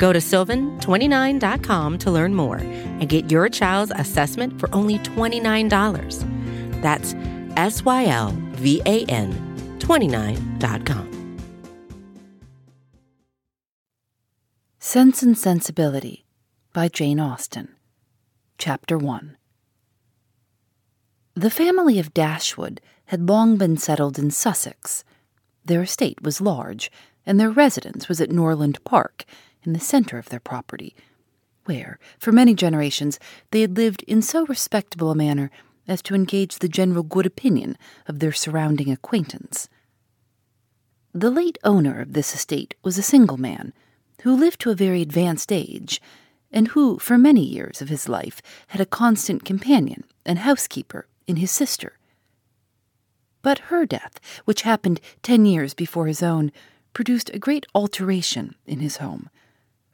Go to sylvan29.com to learn more and get your child's assessment for only $29. That's S Y L V A N 29.com. Sense and Sensibility by Jane Austen. Chapter 1 The family of Dashwood had long been settled in Sussex. Their estate was large, and their residence was at Norland Park, in the centre of their property, where, for many generations, they had lived in so respectable a manner as to engage the general good opinion of their surrounding acquaintance. The late owner of this estate was a single man who lived to a very advanced age, and who, for many years of his life, had a constant companion and housekeeper in his sister. But her death, which happened ten years before his own, produced a great alteration in his home.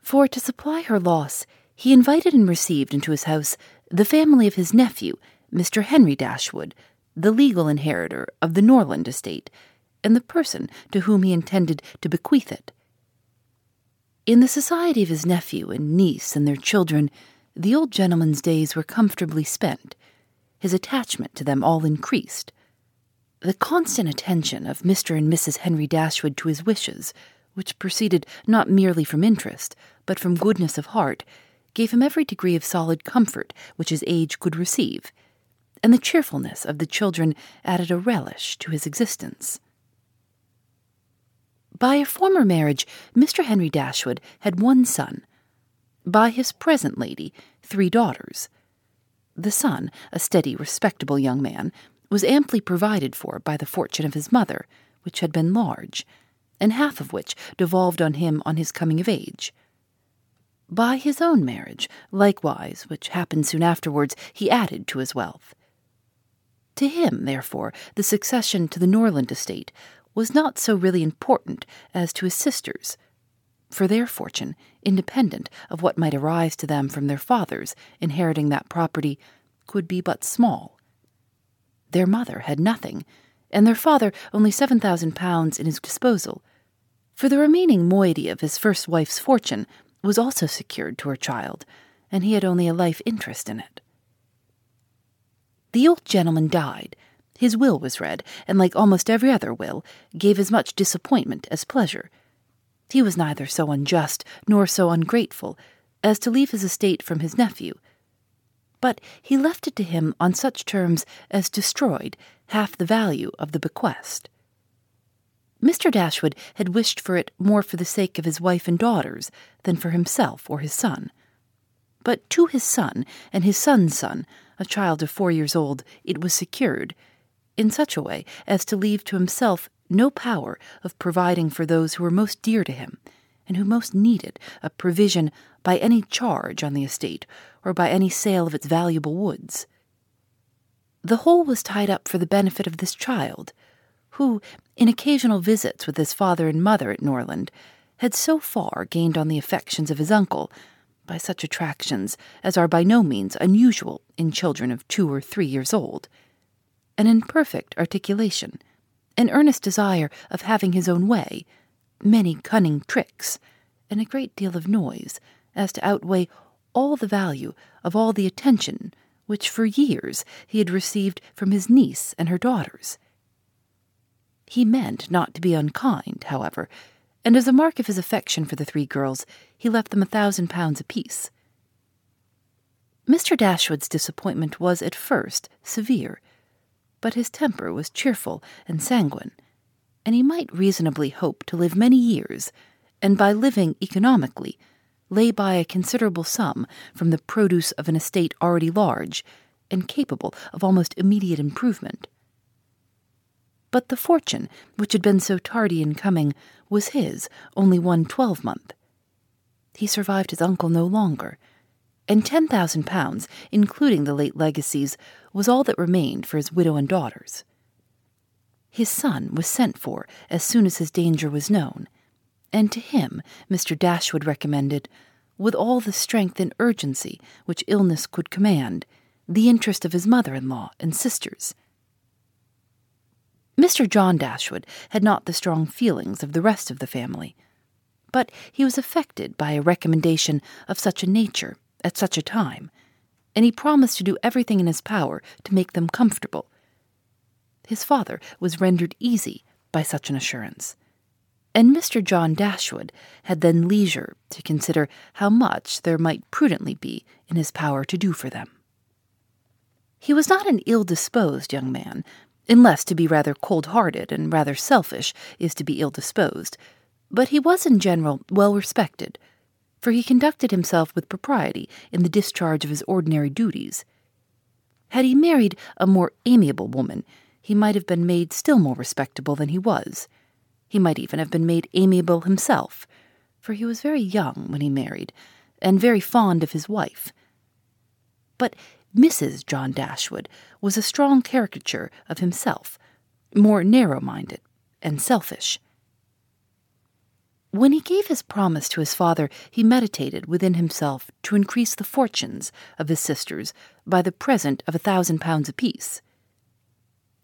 For to supply her loss, he invited and received into his house the family of his nephew, Mr. Henry Dashwood, the legal inheritor of the Norland estate, and the person to whom he intended to bequeath it. In the society of his nephew and niece and their children, the old gentleman's days were comfortably spent. His attachment to them all increased. The constant attention of Mr. and Mrs. Henry Dashwood to his wishes, which proceeded not merely from interest, but from goodness of heart, gave him every degree of solid comfort which his age could receive, and the cheerfulness of the children added a relish to his existence. By a former marriage, Mr. Henry Dashwood had one son. By his present lady, three daughters. The son, a steady, respectable young man, was amply provided for by the fortune of his mother, which had been large, and half of which devolved on him on his coming of age. By his own marriage, likewise, which happened soon afterwards, he added to his wealth. To him, therefore, the succession to the Norland estate was not so really important as to his sisters, for their fortune, independent of what might arise to them from their fathers inheriting that property, could be but small. Their mother had nothing, and their father only seven thousand pounds in his disposal, for the remaining moiety of his first wife's fortune was also secured to her child, and he had only a life interest in it. The old gentleman died, his will was read, and like almost every other will, gave as much disappointment as pleasure. He was neither so unjust nor so ungrateful as to leave his estate from his nephew, but he left it to him on such terms as destroyed half the value of the bequest. Mr. Dashwood had wished for it more for the sake of his wife and daughters than for himself or his son. But to his son and his son's son, a child of four years old, it was secured, in such a way as to leave to himself no power of providing for those who were most dear to him, and who most needed a provision by any charge on the estate or by any sale of its valuable woods. The whole was tied up for the benefit of this child, who, in occasional visits with his father and mother at Norland, had so far gained on the affections of his uncle by such attractions as are by no means unusual in children of two or three years old an imperfect articulation, an earnest desire of having his own way, many cunning tricks, and a great deal of noise, as to outweigh all the value of all the attention which for years he had received from his niece and her daughters. He meant not to be unkind, however, and as a mark of his affection for the three girls, he left them a thousand pounds apiece. Mr. Dashwood's disappointment was at first severe but his temper was cheerful and sanguine, and he might reasonably hope to live many years, and by living economically, lay by a considerable sum from the produce of an estate already large and capable of almost immediate improvement. But the fortune, which had been so tardy in coming, was his only one twelvemonth. He survived his uncle no longer, and ten thousand pounds, including the late legacies, was all that remained for his widow and daughters. His son was sent for as soon as his danger was known, and to him Mr. Dashwood recommended, with all the strength and urgency which illness could command, the interest of his mother in law and sisters. Mr. John Dashwood had not the strong feelings of the rest of the family, but he was affected by a recommendation of such a nature at such a time, and he promised to do everything in his power to make them comfortable. His father was rendered easy by such an assurance, and Mr. John Dashwood had then leisure to consider how much there might prudently be in his power to do for them. He was not an ill disposed young man, unless to be rather cold hearted and rather selfish is to be ill disposed, but he was in general well respected, for he conducted himself with propriety in the discharge of his ordinary duties. Had he married a more amiable woman, he might have been made still more respectable than he was. He might even have been made amiable himself, for he was very young when he married, and very fond of his wife. But Mrs. John Dashwood was a strong caricature of himself, more narrow minded and selfish. When he gave his promise to his father, he meditated within himself to increase the fortunes of his sisters by the present of a thousand pounds apiece.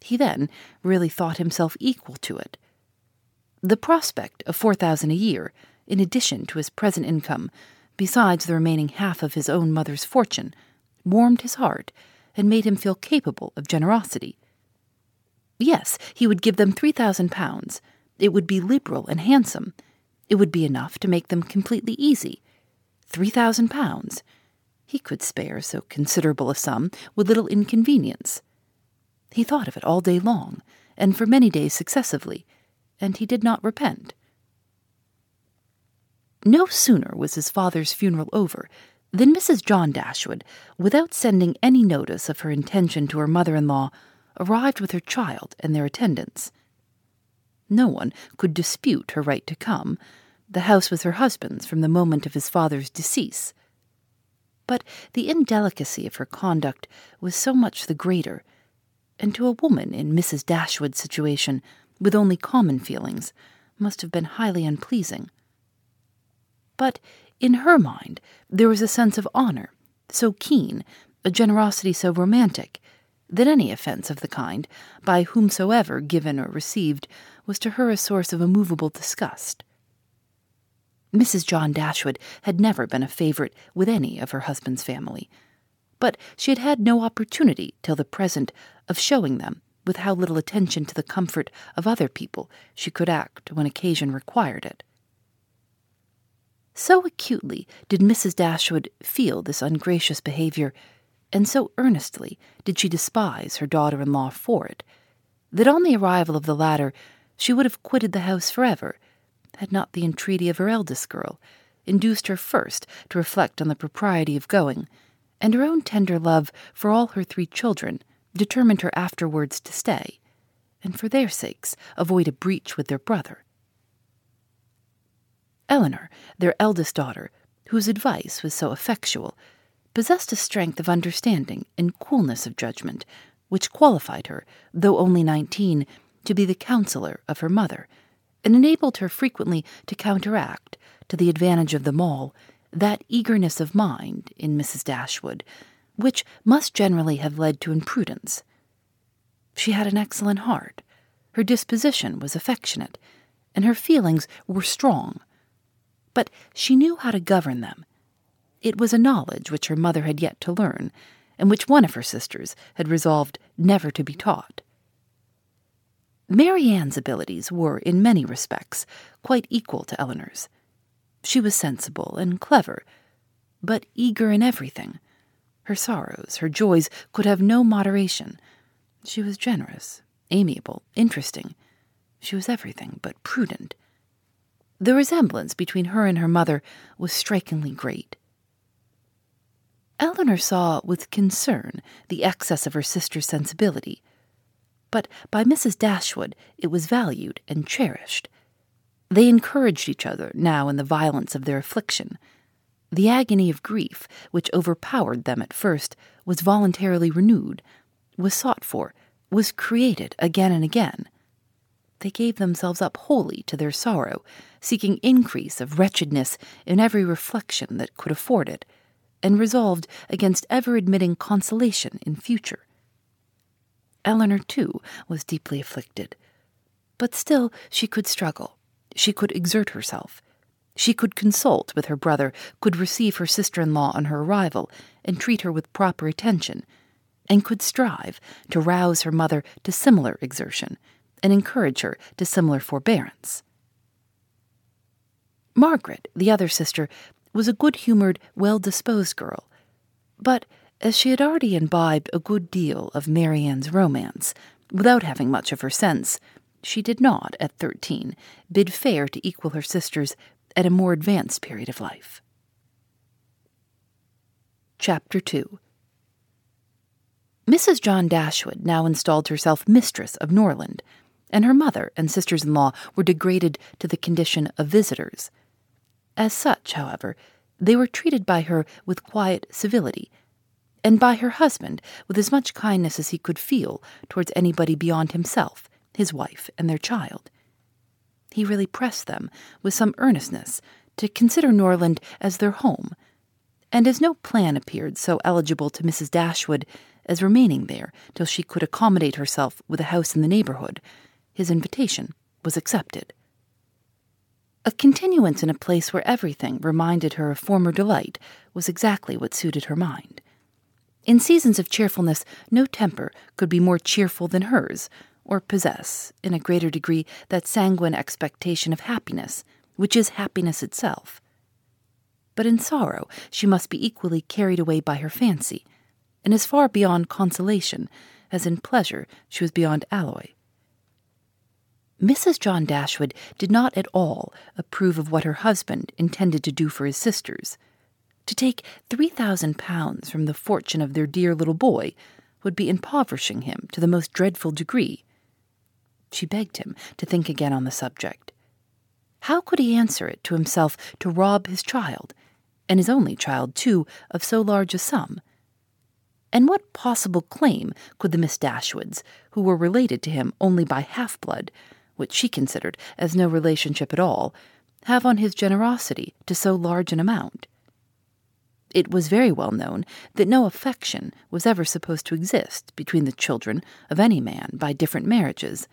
He then really thought himself equal to it. The prospect of four thousand a year, in addition to his present income, besides the remaining half of his own mother's fortune, warmed his heart and made him feel capable of generosity. Yes, he would give them three thousand pounds. It would be liberal and handsome. It would be enough to make them completely easy. Three thousand pounds. He could spare so considerable a sum with little inconvenience. He thought of it all day long, and for many days successively, and he did not repent. No sooner was his father's funeral over then Mrs. John Dashwood, without sending any notice of her intention to her mother in law, arrived with her child and their attendants. No one could dispute her right to come. The house was her husband's from the moment of his father's decease. But the indelicacy of her conduct was so much the greater, and to a woman in Mrs. Dashwood's situation, with only common feelings, must have been highly unpleasing. But in her mind, there was a sense of honor so keen, a generosity so romantic, that any offense of the kind, by whomsoever given or received, was to her a source of immovable disgust. Mrs. John Dashwood had never been a favorite with any of her husband's family, but she had had no opportunity till the present of showing them with how little attention to the comfort of other people she could act when occasion required it. So acutely did Mrs. Dashwood feel this ungracious behavior, and so earnestly did she despise her daughter in law for it, that on the arrival of the latter she would have quitted the house forever, had not the entreaty of her eldest girl induced her first to reflect on the propriety of going, and her own tender love for all her three children determined her afterwards to stay, and for their sakes avoid a breach with their brother. Elinor, their eldest daughter, whose advice was so effectual, possessed a strength of understanding and coolness of judgment which qualified her, though only nineteen, to be the counselor of her mother, and enabled her frequently to counteract, to the advantage of them all, that eagerness of mind in Mrs. Dashwood which must generally have led to imprudence. She had an excellent heart, her disposition was affectionate, and her feelings were strong but she knew how to govern them. It was a knowledge which her mother had yet to learn, and which one of her sisters had resolved never to be taught. Marianne's abilities were, in many respects, quite equal to Elinor's. She was sensible and clever, but eager in everything. Her sorrows, her joys, could have no moderation. She was generous, amiable, interesting. She was everything but prudent. The resemblance between her and her mother was strikingly great. Elinor saw with concern the excess of her sister's sensibility, but by Mrs. Dashwood it was valued and cherished. They encouraged each other now in the violence of their affliction. The agony of grief, which overpowered them at first, was voluntarily renewed, was sought for, was created again and again. They gave themselves up wholly to their sorrow, seeking increase of wretchedness in every reflection that could afford it, and resolved against ever admitting consolation in future. Elinor, too, was deeply afflicted. But still she could struggle, she could exert herself. She could consult with her brother, could receive her sister in law on her arrival, and treat her with proper attention, and could strive to rouse her mother to similar exertion, and encourage her to similar forbearance. Margaret, the other sister, was a good humored, well disposed girl, but as she had already imbibed a good deal of Marianne's romance, without having much of her sense, she did not, at thirteen, bid fair to equal her sisters at a more advanced period of life. Chapter 2 Mrs. John Dashwood now installed herself mistress of Norland, and her mother and sisters in law were degraded to the condition of visitors. As such, however, they were treated by her with quiet civility and by her husband with as much kindness as he could feel towards anybody beyond himself, his wife, and their child. He really pressed them, with some earnestness, to consider Norland as their home, and as no plan appeared so eligible to Mrs. Dashwood as remaining there till she could accommodate herself with a house in the neighbourhood, his invitation was accepted. A continuance in a place where everything reminded her of former delight was exactly what suited her mind. In seasons of cheerfulness, no temper could be more cheerful than hers, or possess, in a greater degree, that sanguine expectation of happiness, which is happiness itself. But in sorrow, she must be equally carried away by her fancy, and as far beyond consolation as in pleasure she was beyond alloy. Mrs. John Dashwood did not at all approve of what her husband intended to do for his sisters. To take three thousand pounds from the fortune of their dear little boy would be impoverishing him to the most dreadful degree. She begged him to think again on the subject. How could he answer it to himself to rob his child, and his only child, too, of so large a sum? And what possible claim could the Miss Dashwoods, who were related to him only by half blood, which she considered as no relationship at all, have on his generosity to so large an amount? It was very well known that no affection was ever supposed to exist between the children of any man by different marriages.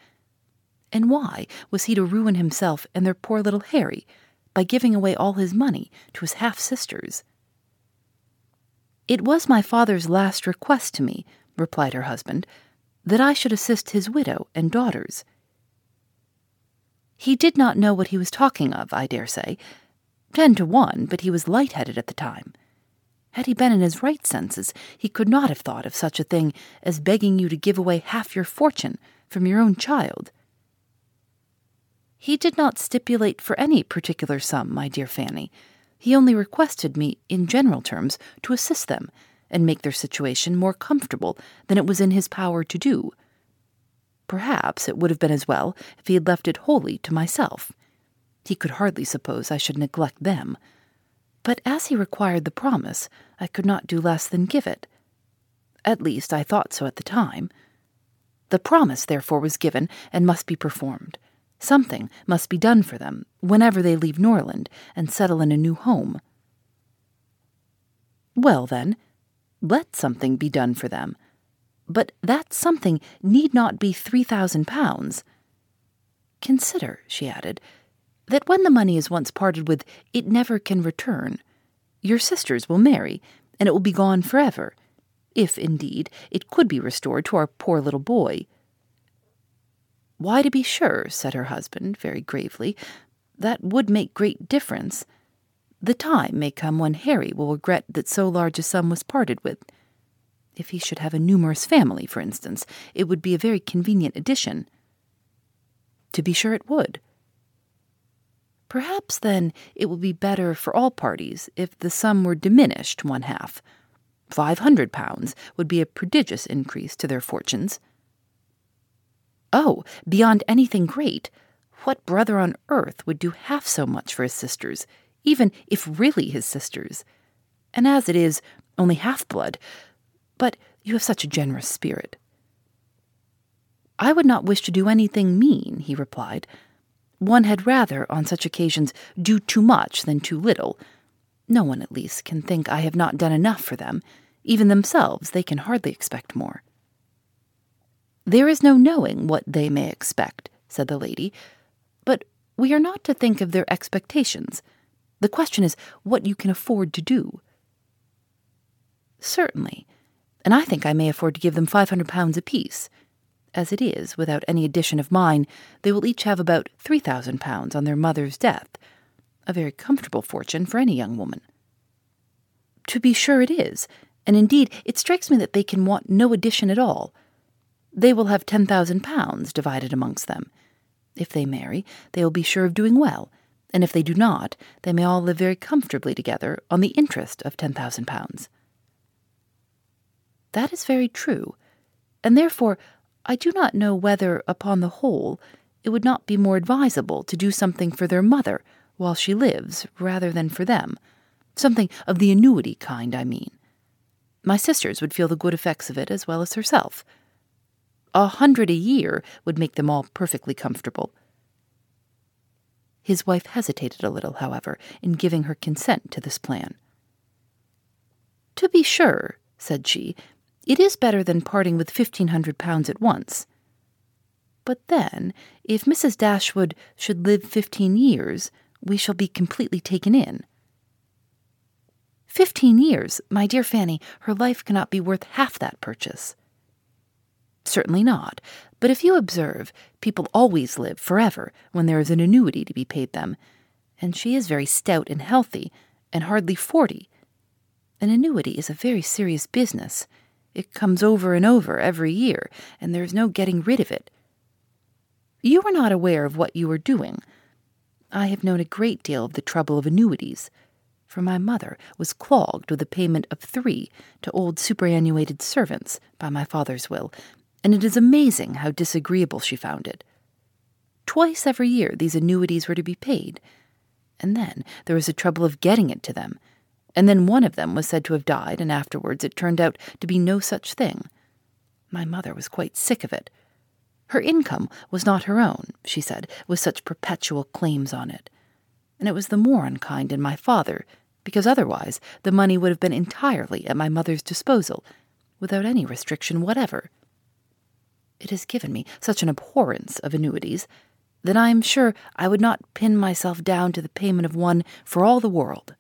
And why was he to ruin himself and their poor little Harry by giving away all his money to his half sisters? It was my father's last request to me, replied her husband, that I should assist his widow and daughters. He did not know what he was talking of, I dare say. Ten to one, but he was light-headed at the time. Had he been in his right senses, he could not have thought of such a thing as begging you to give away half your fortune from your own child. He did not stipulate for any particular sum, my dear Fanny. He only requested me, in general terms, to assist them, and make their situation more comfortable than it was in his power to do. Perhaps it would have been as well if he had left it wholly to myself. He could hardly suppose I should neglect them. But as he required the promise, I could not do less than give it. At least I thought so at the time. The promise, therefore, was given and must be performed. Something must be done for them whenever they leave Norland and settle in a new home. Well, then, let something be done for them. But that something need not be three thousand pounds. Consider, she added, that when the money is once parted with, it never can return. Your sisters will marry, and it will be gone forever, if, indeed, it could be restored to our poor little boy. Why, to be sure, said her husband, very gravely, that would make great difference. The time may come when Harry will regret that so large a sum was parted with. If he should have a numerous family, for instance, it would be a very convenient addition. To be sure it would. Perhaps, then, it would be better for all parties if the sum were diminished one half. Five hundred pounds would be a prodigious increase to their fortunes. Oh, beyond anything great! What brother on earth would do half so much for his sisters, even if really his sisters. And as it is, only half blood. But you have such a generous spirit. I would not wish to do anything mean, he replied. One had rather, on such occasions, do too much than too little. No one, at least, can think I have not done enough for them. Even themselves, they can hardly expect more. There is no knowing what they may expect, said the lady, but we are not to think of their expectations. The question is what you can afford to do. Certainly, and I think I may afford to give them five hundred pounds apiece. As it is, without any addition of mine, they will each have about three thousand pounds on their mother's death, a very comfortable fortune for any young woman. To be sure it is, and indeed it strikes me that they can want no addition at all. They will have ten thousand pounds divided amongst them. If they marry, they will be sure of doing well, and if they do not, they may all live very comfortably together on the interest of ten thousand pounds. That is very true, and therefore I do not know whether, upon the whole, it would not be more advisable to do something for their mother while she lives rather than for them. Something of the annuity kind, I mean. My sisters would feel the good effects of it as well as herself. A hundred a year would make them all perfectly comfortable. His wife hesitated a little, however, in giving her consent to this plan. To be sure, said she, it is better than parting with fifteen hundred pounds at once. But then, if Mrs. Dashwood should live fifteen years, we shall be completely taken in. Fifteen years, my dear Fanny, her life cannot be worth half that purchase. Certainly not. But if you observe, people always live forever when there is an annuity to be paid them, and she is very stout and healthy, and hardly forty. An annuity is a very serious business, it comes over and over every year, and there's no getting rid of it. You are not aware of what you are doing. I have known a great deal of the trouble of annuities, for my mother was clogged with the payment of three to old superannuated servants by my father's will, and it is amazing how disagreeable she found it. Twice every year these annuities were to be paid, and then there was the trouble of getting it to them, and then one of them was said to have died, and afterwards it turned out to be no such thing. My mother was quite sick of it. Her income was not her own, she said, with such perpetual claims on it. And it was the more unkind in my father, because otherwise the money would have been entirely at my mother's disposal, without any restriction whatever. It has given me such an abhorrence of annuities that I am sure I would not pin myself down to the payment of one for all the world.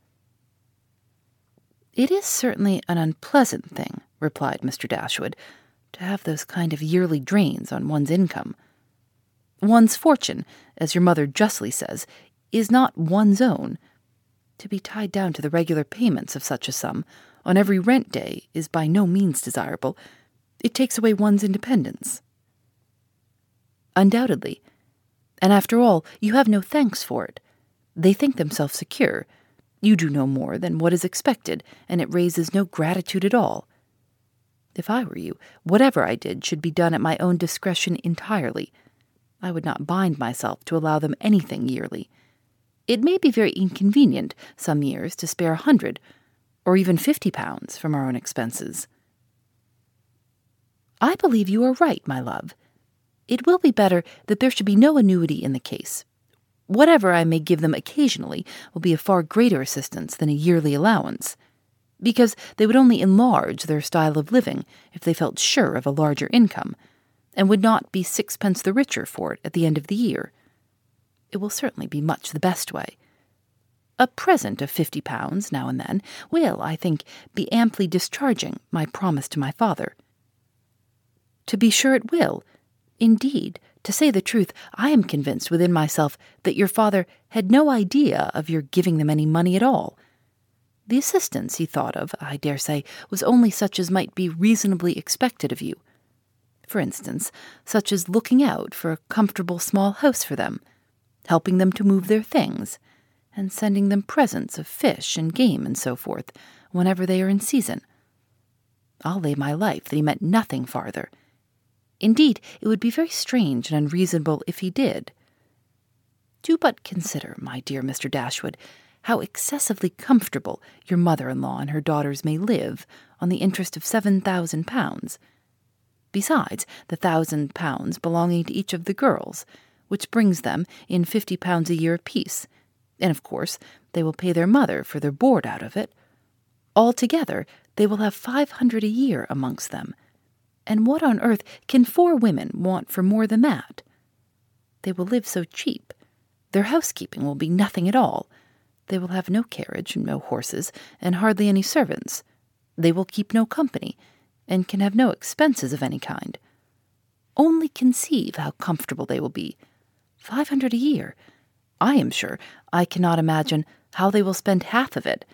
It is certainly an unpleasant thing, replied Mr. Dashwood, to have those kind of yearly drains on one's income. One's fortune, as your mother justly says, is not one's own. To be tied down to the regular payments of such a sum on every rent day is by no means desirable. It takes away one's independence. Undoubtedly. And after all, you have no thanks for it. They think themselves secure you do no more than what is expected, and it raises no gratitude at all. If I were you, whatever I did should be done at my own discretion entirely. I would not bind myself to allow them anything yearly. It may be very inconvenient some years to spare a hundred, or even fifty pounds from our own expenses. I believe you are right, my love. It will be better that there should be no annuity in the case, Whatever I may give them occasionally will be a far greater assistance than a yearly allowance, because they would only enlarge their style of living if they felt sure of a larger income, and would not be sixpence the richer for it at the end of the year. It will certainly be much the best way. A present of fifty pounds now and then will, I think, be amply discharging my promise to my father. To be sure it will. Indeed, to say the truth, I am convinced within myself that your father had no idea of your giving them any money at all. The assistance he thought of, I dare say, was only such as might be reasonably expected of you. For instance, such as looking out for a comfortable small house for them, helping them to move their things, and sending them presents of fish and game and so forth whenever they are in season. I'll lay my life that he meant nothing farther Indeed, it would be very strange and unreasonable if he did. Do but consider, my dear Mr. Dashwood, how excessively comfortable your mother in law and her daughters may live on the interest of seven thousand pounds, besides the thousand pounds belonging to each of the girls, which brings them in fifty pounds a year apiece, and of course they will pay their mother for their board out of it. Altogether, they will have five hundred a year amongst them. And what on earth can four women want for more than that? They will live so cheap. Their housekeeping will be nothing at all. They will have no carriage, and no horses, and hardly any servants. They will keep no company, and can have no expenses of any kind. Only conceive how comfortable they will be. Five hundred a year. I am sure I cannot imagine how they will spend half of it.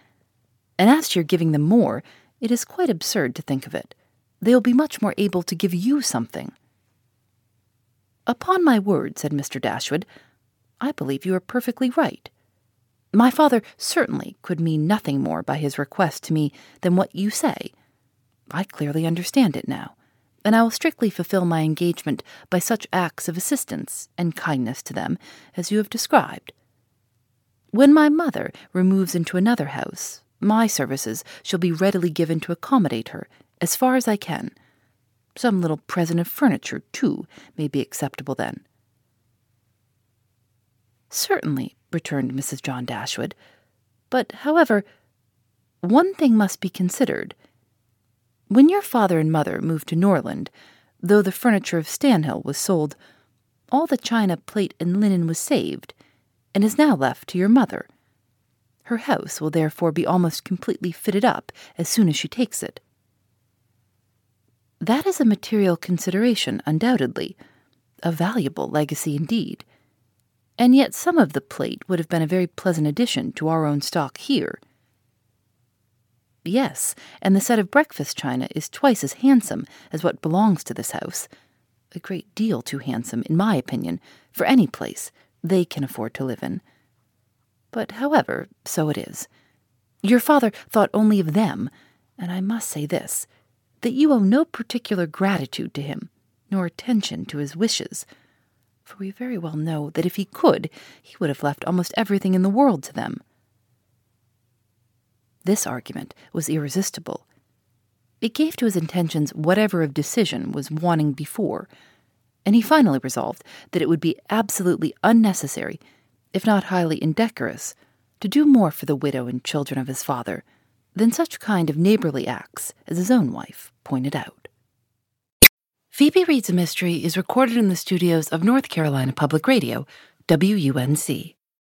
And as to your giving them more, it is quite absurd to think of it. They will be much more able to give you something. Upon my word, said Mr. Dashwood, I believe you are perfectly right. My father certainly could mean nothing more by his request to me than what you say. I clearly understand it now, and I will strictly fulfill my engagement by such acts of assistance and kindness to them as you have described. When my mother removes into another house, my services shall be readily given to accommodate her as far as I can. Some little present of furniture, too, may be acceptable then. Certainly, returned Mrs. John Dashwood. But, however, one thing must be considered. When your father and mother moved to Norland, though the furniture of Stanhill was sold, all the china, plate, and linen was saved, and is now left to your mother. Her house will therefore be almost completely fitted up as soon as she takes it. That is a material consideration, undoubtedly, a valuable legacy indeed and yet some of the plate would have been a very pleasant addition to our own stock here. Yes, and the set of breakfast china is twice as handsome as what belongs to this house. A great deal too handsome, in my opinion, for any place they can afford to live in. But, however, so it is. Your father thought only of them, and I must say this that you owe no particular gratitude to him, nor attention to his wishes for we very well know that if he could, he would have left almost everything in the world to them. This argument was irresistible. It gave to his intentions whatever of decision was wanting before, and he finally resolved that it would be absolutely unnecessary, if not highly indecorous, to do more for the widow and children of his father than such kind of neighborly acts as his own wife pointed out. Phoebe Reads a Mystery is recorded in the studios of North Carolina Public Radio, WUNC.